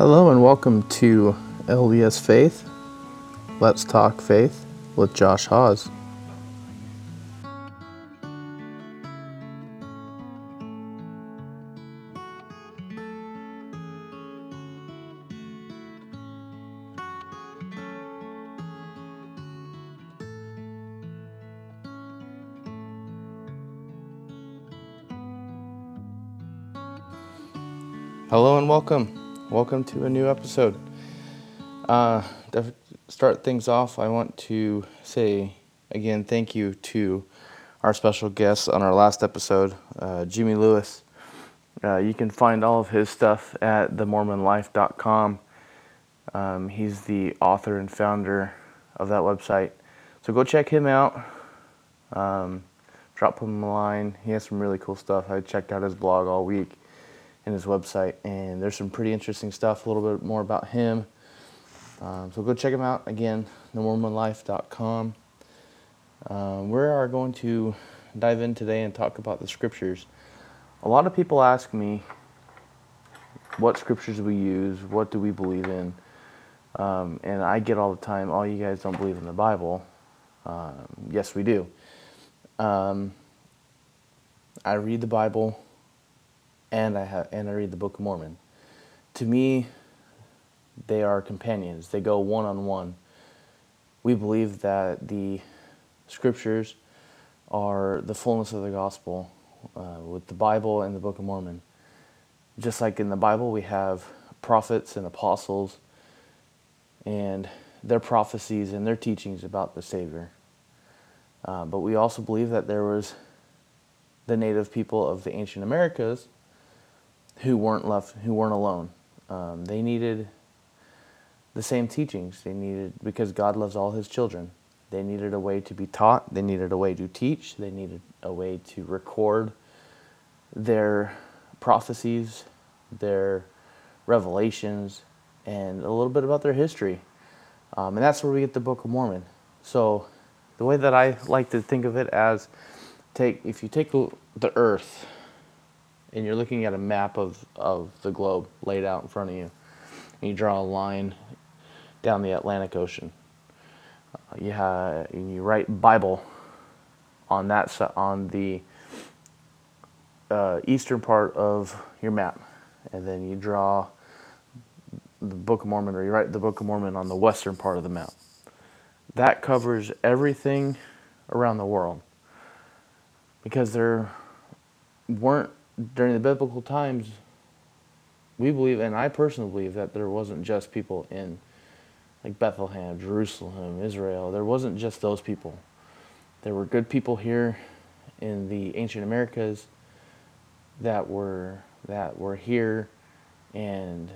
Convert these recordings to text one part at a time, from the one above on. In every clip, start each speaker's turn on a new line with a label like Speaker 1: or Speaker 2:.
Speaker 1: Hello and welcome to LDS Faith. Let's talk faith with Josh Hawes. Hello and welcome. Welcome to a new episode. Uh, to start things off, I want to say again thank you to our special guest on our last episode, uh, Jimmy Lewis. Uh, you can find all of his stuff at themormonlife.com. Um, he's the author and founder of that website. So go check him out. Um, drop him a line. He has some really cool stuff. I checked out his blog all week his website, and there's some pretty interesting stuff. A little bit more about him. Um, so go check him out again, themormonlife.com. Um, we are going to dive in today and talk about the scriptures. A lot of people ask me what scriptures we use, what do we believe in, um, and I get all the time, "Oh, you guys don't believe in the Bible." Um, yes, we do. Um, I read the Bible and I have and I read the Book of Mormon. To me, they are companions. They go one on one. We believe that the scriptures are the fullness of the gospel uh, with the Bible and the Book of Mormon. Just like in the Bible, we have prophets and apostles and their prophecies and their teachings about the Savior. Uh, but we also believe that there was the native people of the ancient Americas who weren't left, who weren't alone. Um, they needed the same teachings. They needed because God loves all His children. They needed a way to be taught. They needed a way to teach. They needed a way to record their prophecies, their revelations, and a little bit about their history. Um, and that's where we get the Book of Mormon. So, the way that I like to think of it as take if you take the earth and you're looking at a map of, of the globe laid out in front of you, and you draw a line down the Atlantic Ocean. Uh, you you write Bible on that on the uh, eastern part of your map, and then you draw the Book of Mormon, or you write the Book of Mormon on the western part of the map. That covers everything around the world because there weren't during the biblical times, we believe, and I personally believe, that there wasn't just people in like Bethlehem, Jerusalem, Israel. There wasn't just those people. There were good people here in the ancient Americas that were that were here and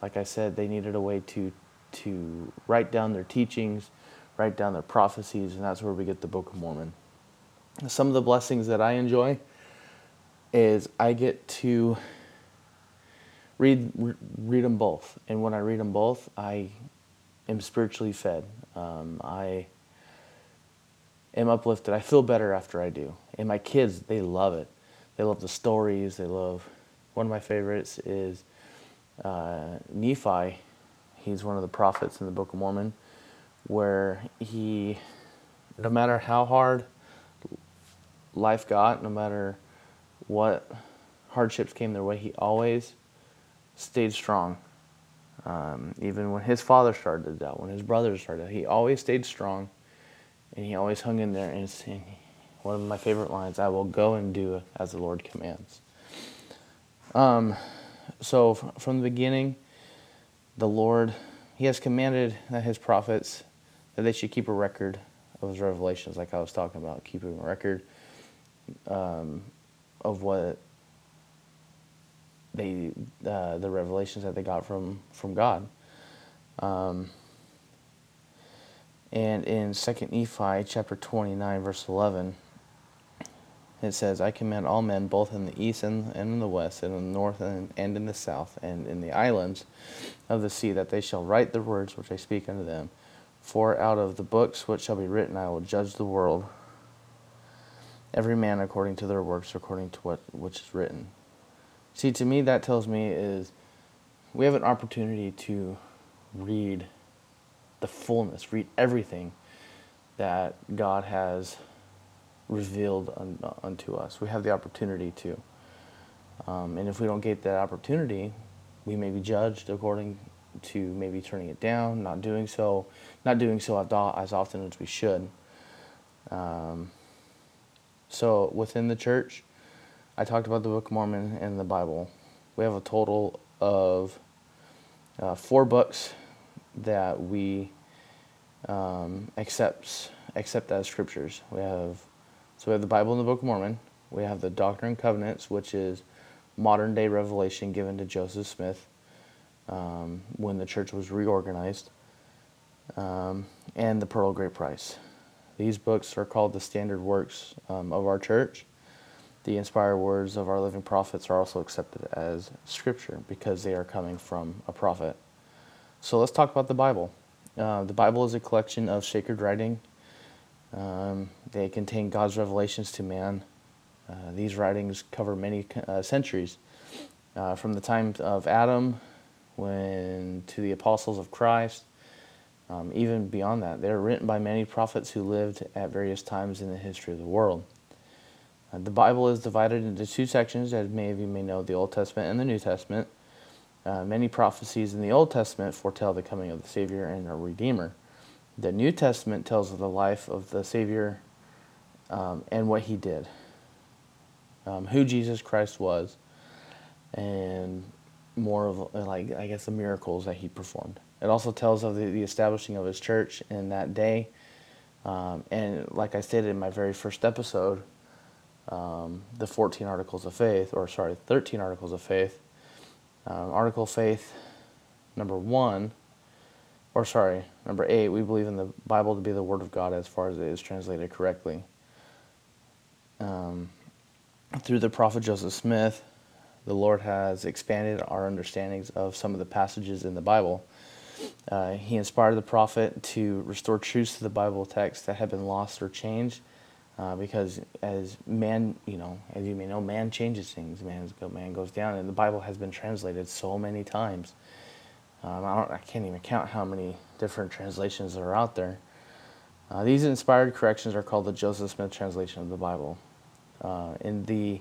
Speaker 1: like I said, they needed a way to to write down their teachings, write down their prophecies, and that's where we get the Book of Mormon. Some of the blessings that I enjoy is I get to read read them both, and when I read them both, I am spiritually fed. Um, I am uplifted. I feel better after I do. And my kids, they love it. They love the stories. They love. One of my favorites is uh, Nephi. He's one of the prophets in the Book of Mormon, where he, no matter how hard life got, no matter what hardships came their way, he always stayed strong. Um, even when his father started to doubt, when his brothers started, he always stayed strong, and he always hung in there. And one of my favorite lines: "I will go and do as the Lord commands." Um, so from the beginning, the Lord He has commanded that His prophets that they should keep a record of His revelations, like I was talking about, keeping a record. Um, of what they uh, the revelations that they got from from God. Um, and in Second Nephi chapter twenty nine verse eleven, it says, "I command all men, both in the east and, and in the west, and in the north and, and in the south, and in the islands of the sea, that they shall write the words which I speak unto them. For out of the books which shall be written, I will judge the world." Every man according to their works, according to what which is written. See, to me, that tells me is we have an opportunity to read the fullness, read everything that God has revealed un, unto us. We have the opportunity to. Um, and if we don't get that opportunity, we may be judged according to maybe turning it down, not doing so, not doing so as often as we should. Um, so within the church, I talked about the Book of Mormon and the Bible. We have a total of uh, four books that we um, accepts accept as scriptures. We have so we have the Bible and the Book of Mormon. We have the Doctrine and Covenants, which is modern day revelation given to Joseph Smith um, when the church was reorganized, um, and the Pearl of Great Price. These books are called the standard works um, of our church. The inspired words of our living prophets are also accepted as scripture because they are coming from a prophet. So let's talk about the Bible. Uh, the Bible is a collection of sacred writing. Um, they contain God's revelations to man. Uh, these writings cover many uh, centuries, uh, from the time of Adam, when to the apostles of Christ, um, even beyond that. They are written by many prophets who lived at various times in the history of the world. Uh, the Bible is divided into two sections, as many of you may know, the Old Testament and the New Testament. Uh, many prophecies in the Old Testament foretell the coming of the Savior and our Redeemer. The New Testament tells of the life of the Savior um, and what he did, um, who Jesus Christ was, and more of like I guess the miracles that he performed. It also tells of the, the establishing of his church in that day. Um, and like I stated in my very first episode, um, the 14 articles of faith, or sorry, 13 articles of faith. Um, Article of faith number one, or sorry, number eight, we believe in the Bible to be the Word of God as far as it is translated correctly. Um, through the prophet Joseph Smith, the Lord has expanded our understandings of some of the passages in the Bible. Uh, he inspired the prophet to restore truths to the Bible text that had been lost or changed, uh, because as man, you know, as you may know, man changes things. Man's go, man goes down, and the Bible has been translated so many times. Um, I, I, can't even count how many different translations are out there. Uh, these inspired corrections are called the Joseph Smith translation of the Bible. Uh, in the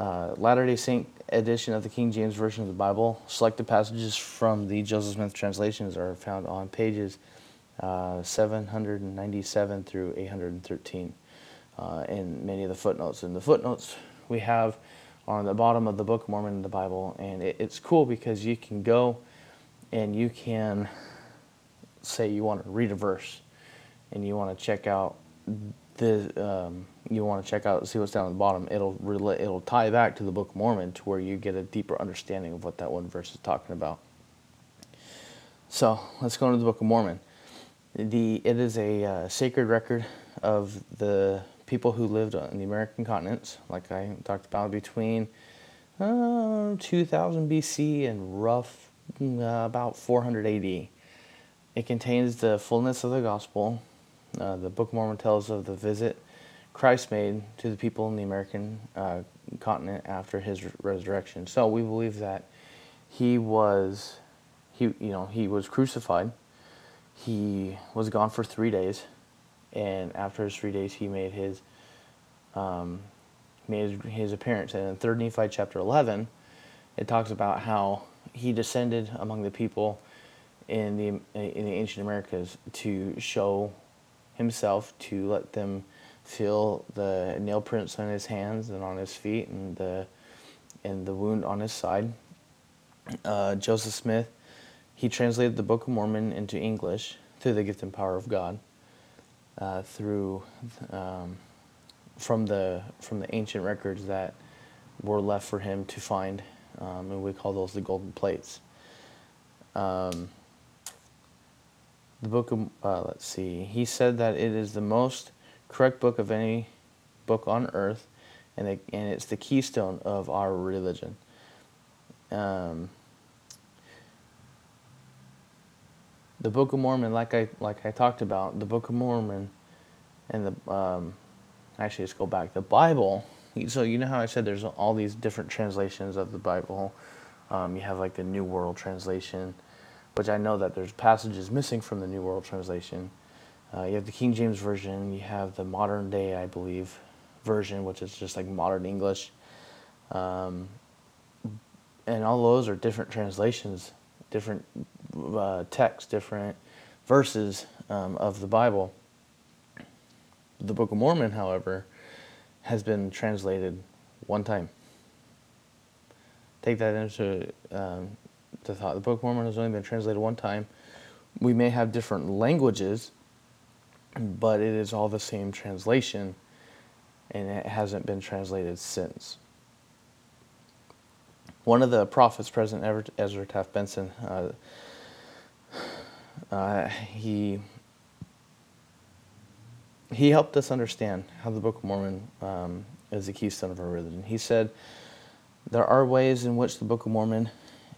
Speaker 1: uh, Latter day Saint edition of the King James Version of the Bible. Selected passages from the Joseph Smith translations are found on pages uh, 797 through 813 uh, in many of the footnotes. And the footnotes we have on the bottom of the Book of Mormon in the Bible, and it, it's cool because you can go and you can say you want to read a verse and you want to check out the um, you want to check out see what's down at the bottom it'll relate it'll tie back to the book of mormon to where you get a deeper understanding of what that one verse is talking about. So let's go into the book of mormon. The it is a uh, sacred record of the people who lived on the american continents like i talked about between uh, 2000 bc and rough uh, about 400 ad it contains the fullness of the gospel uh, the Book of Mormon tells of the visit Christ made to the people in the American uh, continent after his resurrection. So we believe that he was, he you know, he was crucified. He was gone for three days, and after his three days, he made his um, made his, appearance. And in Third Nephi chapter eleven, it talks about how he descended among the people in the in the ancient Americas to show himself to let them feel the nail prints on his hands and on his feet and the and the wound on his side. Uh, Joseph Smith, he translated the Book of Mormon into English through the gift and power of God, uh, through um, from the from the ancient records that were left for him to find, um, and we call those the golden plates. Um, the book of, uh, let's see, he said that it is the most correct book of any book on earth, and, it, and it's the keystone of our religion. Um, the Book of Mormon, like I like I talked about, the Book of Mormon, and the um, actually let's go back. The Bible. So you know how I said there's all these different translations of the Bible. Um, you have like the New World Translation, which I know that there's passages missing from the New World Translation. Uh, you have the King James Version. You have the modern day, I believe, version, which is just like modern English. Um, and all those are different translations, different uh, texts, different verses um, of the Bible. The Book of Mormon, however, has been translated one time. Take that into um, the thought. The Book of Mormon has only been translated one time. We may have different languages, but it is all the same translation, and it hasn't been translated since. One of the prophets President Ezra Taft Benson, uh, uh, he he helped us understand how the Book of Mormon um, is the keystone of our religion. He said, There are ways in which the Book of Mormon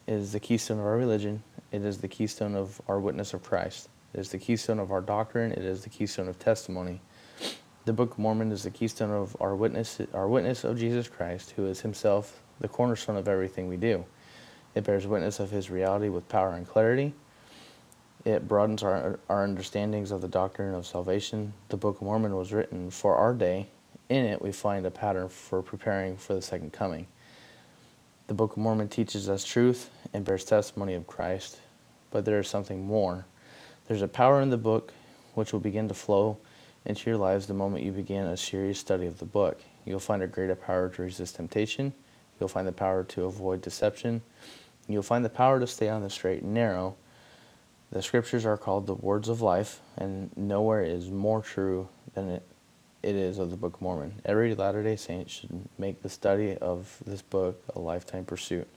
Speaker 1: is the keystone of our religion. It is the keystone of our witness of Christ. It is the keystone of our doctrine. It is the keystone of testimony. The Book of Mormon is the keystone of our witness, our witness of Jesus Christ, who is himself the cornerstone of everything we do. It bears witness of his reality with power and clarity. It broadens our, our understandings of the doctrine of salvation. The Book of Mormon was written for our day. In it, we find a pattern for preparing for the second coming. The Book of Mormon teaches us truth and bears testimony of Christ, but there is something more. There's a power in the book which will begin to flow into your lives the moment you begin a serious study of the book. You'll find a greater power to resist temptation. You'll find the power to avoid deception. You'll find the power to stay on the straight and narrow the scriptures are called the words of life, and nowhere is more true than it, it is of the Book of Mormon. Every Latter day Saint should make the study of this book a lifetime pursuit.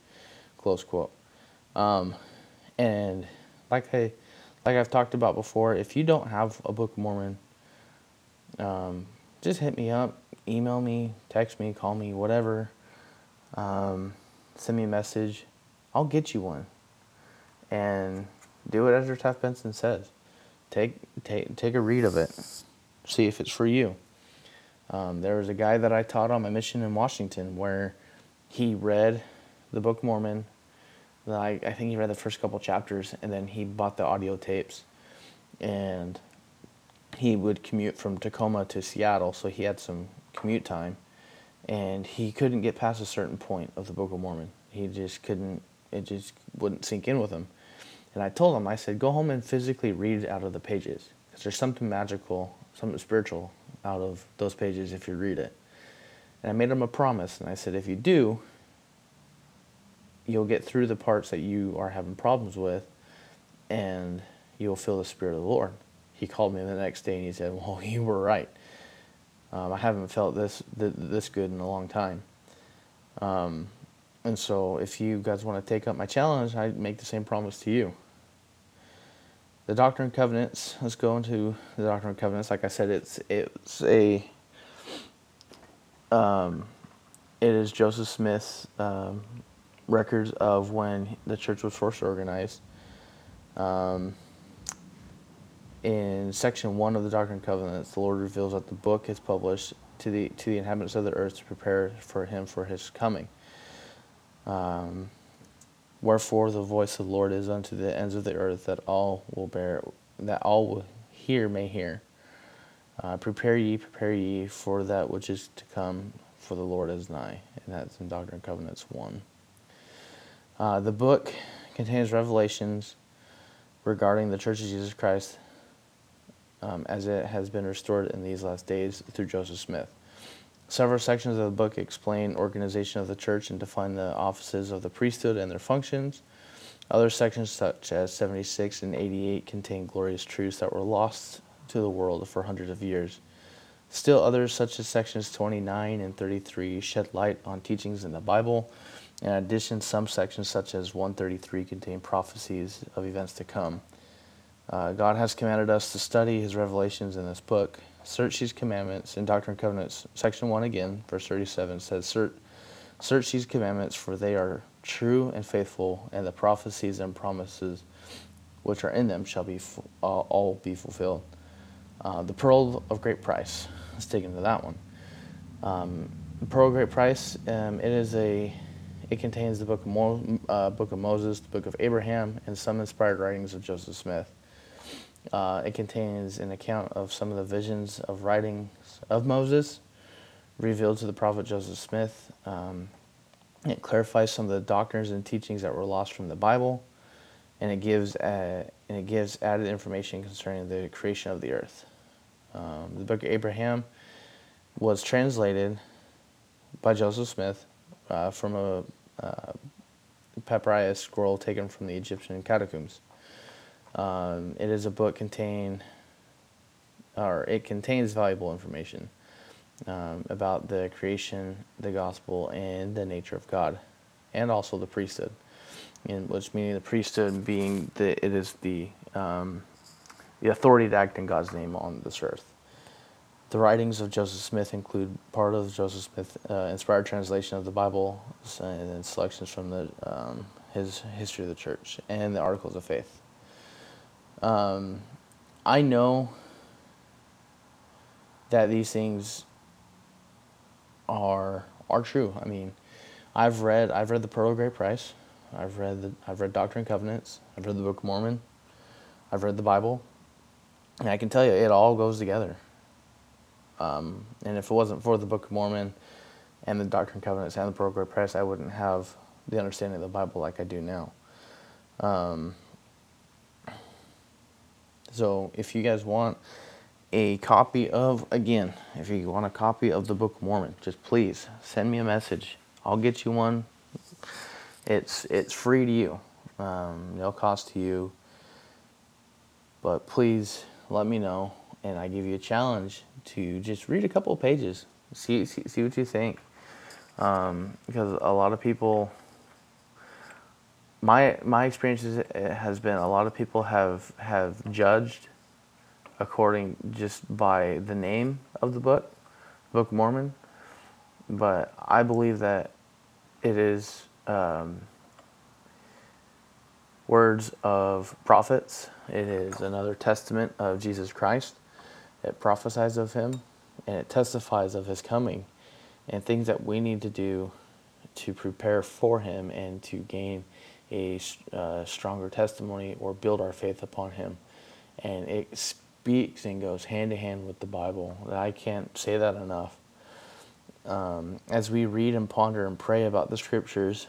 Speaker 1: Close quote. Um, and like I, like I've talked about before, if you don't have a Book of Mormon, um, just hit me up, email me, text me, call me, whatever. Um, send me a message. I'll get you one. And do what Ezra Taft Benson says. Take take take a read of it. See if it's for you. Um, there was a guy that I taught on my mission in Washington where he read the Book of Mormon. Like I think he read the first couple chapters and then he bought the audio tapes, and he would commute from Tacoma to Seattle, so he had some commute time, and he couldn't get past a certain point of the Book of Mormon. He just couldn't. It just wouldn't sink in with him. And I told him, I said, go home and physically read out of the pages. Because there's something magical, something spiritual out of those pages if you read it. And I made him a promise. And I said, if you do, you'll get through the parts that you are having problems with and you'll feel the Spirit of the Lord. He called me the next day and he said, well, you were right. Um, I haven't felt this, this good in a long time. Um, and so if you guys want to take up my challenge, I make the same promise to you the Doctrine and Covenants. Let's go into the Doctrine and Covenants. Like I said, it's it's a um, it is Joseph Smith's um, records of when the church was first organized. Um, in section one of the Doctrine and Covenants, the Lord reveals that the book is published to the to the inhabitants of the earth to prepare for Him for His coming. Um, Wherefore the voice of the Lord is unto the ends of the earth, that all will bear, that all will hear may hear. Uh, prepare ye, prepare ye for that which is to come, for the Lord is nigh. And that's in Doctrine and Covenants 1. Uh, the book contains revelations regarding the Church of Jesus Christ um, as it has been restored in these last days through Joseph Smith. Several sections of the book explain organization of the church and define the offices of the priesthood and their functions. Other sections, such as 76 and 88, contain glorious truths that were lost to the world for hundreds of years. Still, others, such as sections 29 and 33, shed light on teachings in the Bible. In addition, some sections, such as 133, contain prophecies of events to come. Uh, God has commanded us to study His revelations in this book search these commandments in Doctrine and Covenants, section 1 again, verse 37 says, search, search these commandments, for they are true and faithful, and the prophecies and promises which are in them shall be all, all be fulfilled. Uh, the pearl of great price. Let's dig into that one. Um, the pearl of great price. Um, it is a it contains the book of, Mo- uh, book of Moses, the book of Abraham, and some inspired writings of Joseph Smith. Uh, it contains an account of some of the visions of writings of Moses revealed to the prophet Joseph Smith. Um, it clarifies some of the doctrines and teachings that were lost from the Bible, and it gives uh, and it gives added information concerning the creation of the earth. Um, the book of Abraham was translated by Joseph Smith uh, from a uh, papyrus scroll taken from the Egyptian catacombs. Um, it is a book contain, or it contains valuable information um, about the creation, the gospel, and the nature of God, and also the priesthood. And which meaning the priesthood being that it is the um, the authority to act in God's name on this earth. The writings of Joseph Smith include part of Joseph Smith's uh, inspired translation of the Bible and selections from the um, his history of the church and the articles of faith. Um, I know that these things are are true. I mean, I've read I've read the Pearl of Great Price. I've read the I've read Doctrine and Covenants. I've read the Book of Mormon. I've read the Bible, and I can tell you it all goes together. Um, and if it wasn't for the Book of Mormon and the Doctrine and Covenants and the Pearl of Great Price, I wouldn't have the understanding of the Bible like I do now. Um, so if you guys want a copy of, again, if you want a copy of the Book of Mormon, just please send me a message. I'll get you one. It's it's free to you. Um, no cost to you. But please let me know, and I give you a challenge to just read a couple of pages. See see, see what you think, um, because a lot of people. My my experience has been a lot of people have have judged according just by the name of the book, Book Mormon. But I believe that it is um, words of prophets. It is another testament of Jesus Christ. It prophesies of him and it testifies of his coming and things that we need to do to prepare for him and to gain a uh, stronger testimony or build our faith upon him. And it speaks and goes hand to hand with the Bible. I can't say that enough. Um, as we read and ponder and pray about the scriptures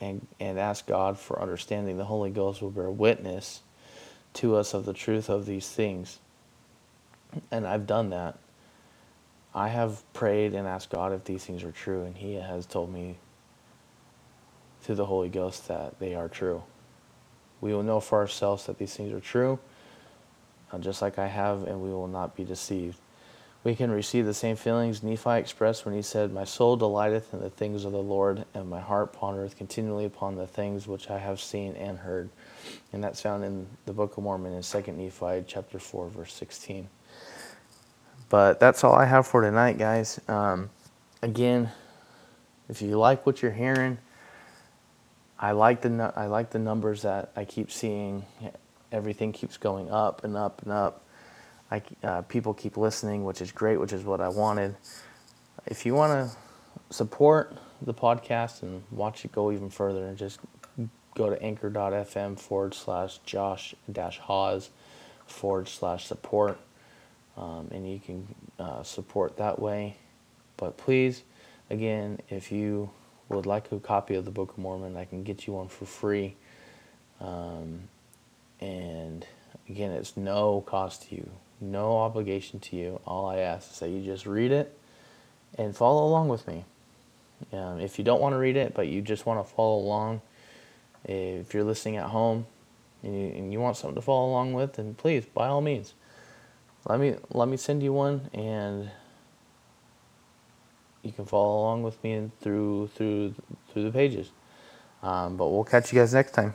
Speaker 1: and, and ask God for understanding, the Holy Ghost will bear witness to us of the truth of these things. And I've done that. I have prayed and asked God if these things are true, and He has told me through the Holy Ghost that they are true. We will know for ourselves that these things are true uh, just like I have, and we will not be deceived. We can receive the same feelings Nephi expressed when he said, My soul delighteth in the things of the Lord, and my heart pondereth continually upon the things which I have seen and heard. And that's found in the Book of Mormon in 2 Nephi chapter 4, verse 16. But that's all I have for tonight, guys. Um, again, if you like what you're hearing, I like the I like the numbers that I keep seeing everything keeps going up and up and up. I, uh, people keep listening, which is great, which is what I wanted. If you want to support the podcast and watch it go even further, and just go to anchor.fm forward slash Josh dash Hawes forward slash support, um, and you can uh, support that way. But please, again, if you would like a copy of the Book of Mormon, I can get you one for free. Um, and again, it's no cost to you, no obligation to you. All I ask is that you just read it and follow along with me. Um, if you don't want to read it, but you just want to follow along, if you're listening at home and you, and you want something to follow along with, then please, by all means, let me let me send you one, and you can follow along with me through through through the pages. Um, but we'll catch you guys next time.